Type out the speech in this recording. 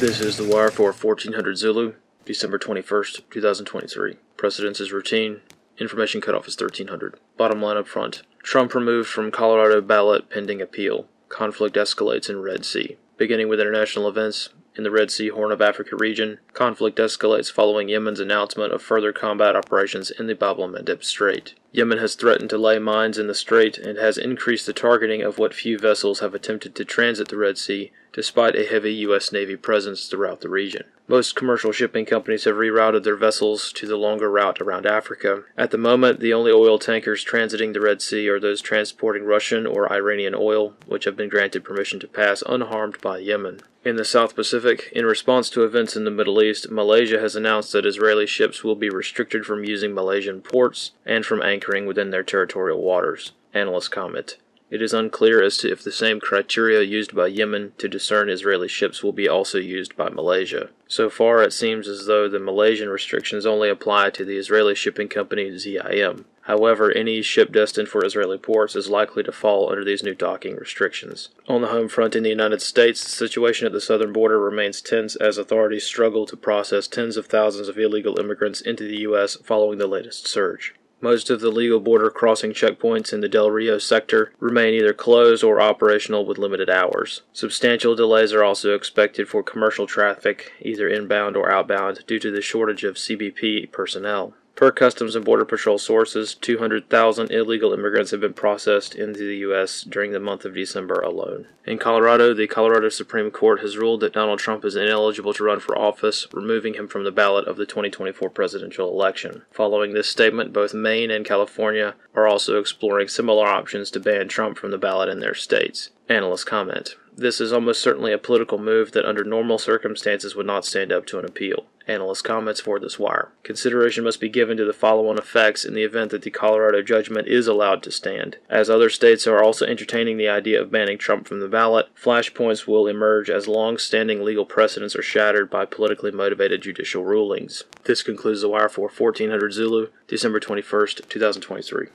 This is the wire for 1400 Zulu, December 21st, 2023. Precedence is routine. Information cutoff is 1300. Bottom line up front. Trump removed from Colorado ballot pending appeal. Conflict escalates in Red Sea. Beginning with international events, in the Red Sea Horn of Africa region, conflict escalates following Yemen's announcement of further combat operations in the Bab el Mandeb Strait. Yemen has threatened to lay mines in the strait and has increased the targeting of what few vessels have attempted to transit the Red Sea, despite a heavy U.S. Navy presence throughout the region. Most commercial shipping companies have rerouted their vessels to the longer route around Africa. At the moment, the only oil tankers transiting the Red Sea are those transporting Russian or Iranian oil, which have been granted permission to pass unharmed by Yemen. In the South Pacific, in response to events in the Middle East, Malaysia has announced that Israeli ships will be restricted from using Malaysian ports and from anchoring within their territorial waters. Analysts comment. It is unclear as to if the same criteria used by Yemen to discern Israeli ships will be also used by Malaysia. So far, it seems as though the Malaysian restrictions only apply to the Israeli shipping company ZIM. However, any ship destined for Israeli ports is likely to fall under these new docking restrictions. On the home front in the United States, the situation at the southern border remains tense as authorities struggle to process tens of thousands of illegal immigrants into the U.S. following the latest surge. Most of the legal border crossing checkpoints in the Del Rio sector remain either closed or operational with limited hours. Substantial delays are also expected for commercial traffic, either inbound or outbound, due to the shortage of CBP personnel. Per Customs and Border Patrol sources, 200,000 illegal immigrants have been processed into the U.S. during the month of December alone. In Colorado, the Colorado Supreme Court has ruled that Donald Trump is ineligible to run for office, removing him from the ballot of the 2024 presidential election. Following this statement, both Maine and California are also exploring similar options to ban Trump from the ballot in their states. Analysts comment. This is almost certainly a political move that under normal circumstances would not stand up to an appeal. Analyst comments for this wire. Consideration must be given to the follow on effects in the event that the Colorado judgment is allowed to stand. As other states are also entertaining the idea of banning Trump from the ballot, flashpoints will emerge as long standing legal precedents are shattered by politically motivated judicial rulings. This concludes the wire for 1400 Zulu, December 21st, 2023.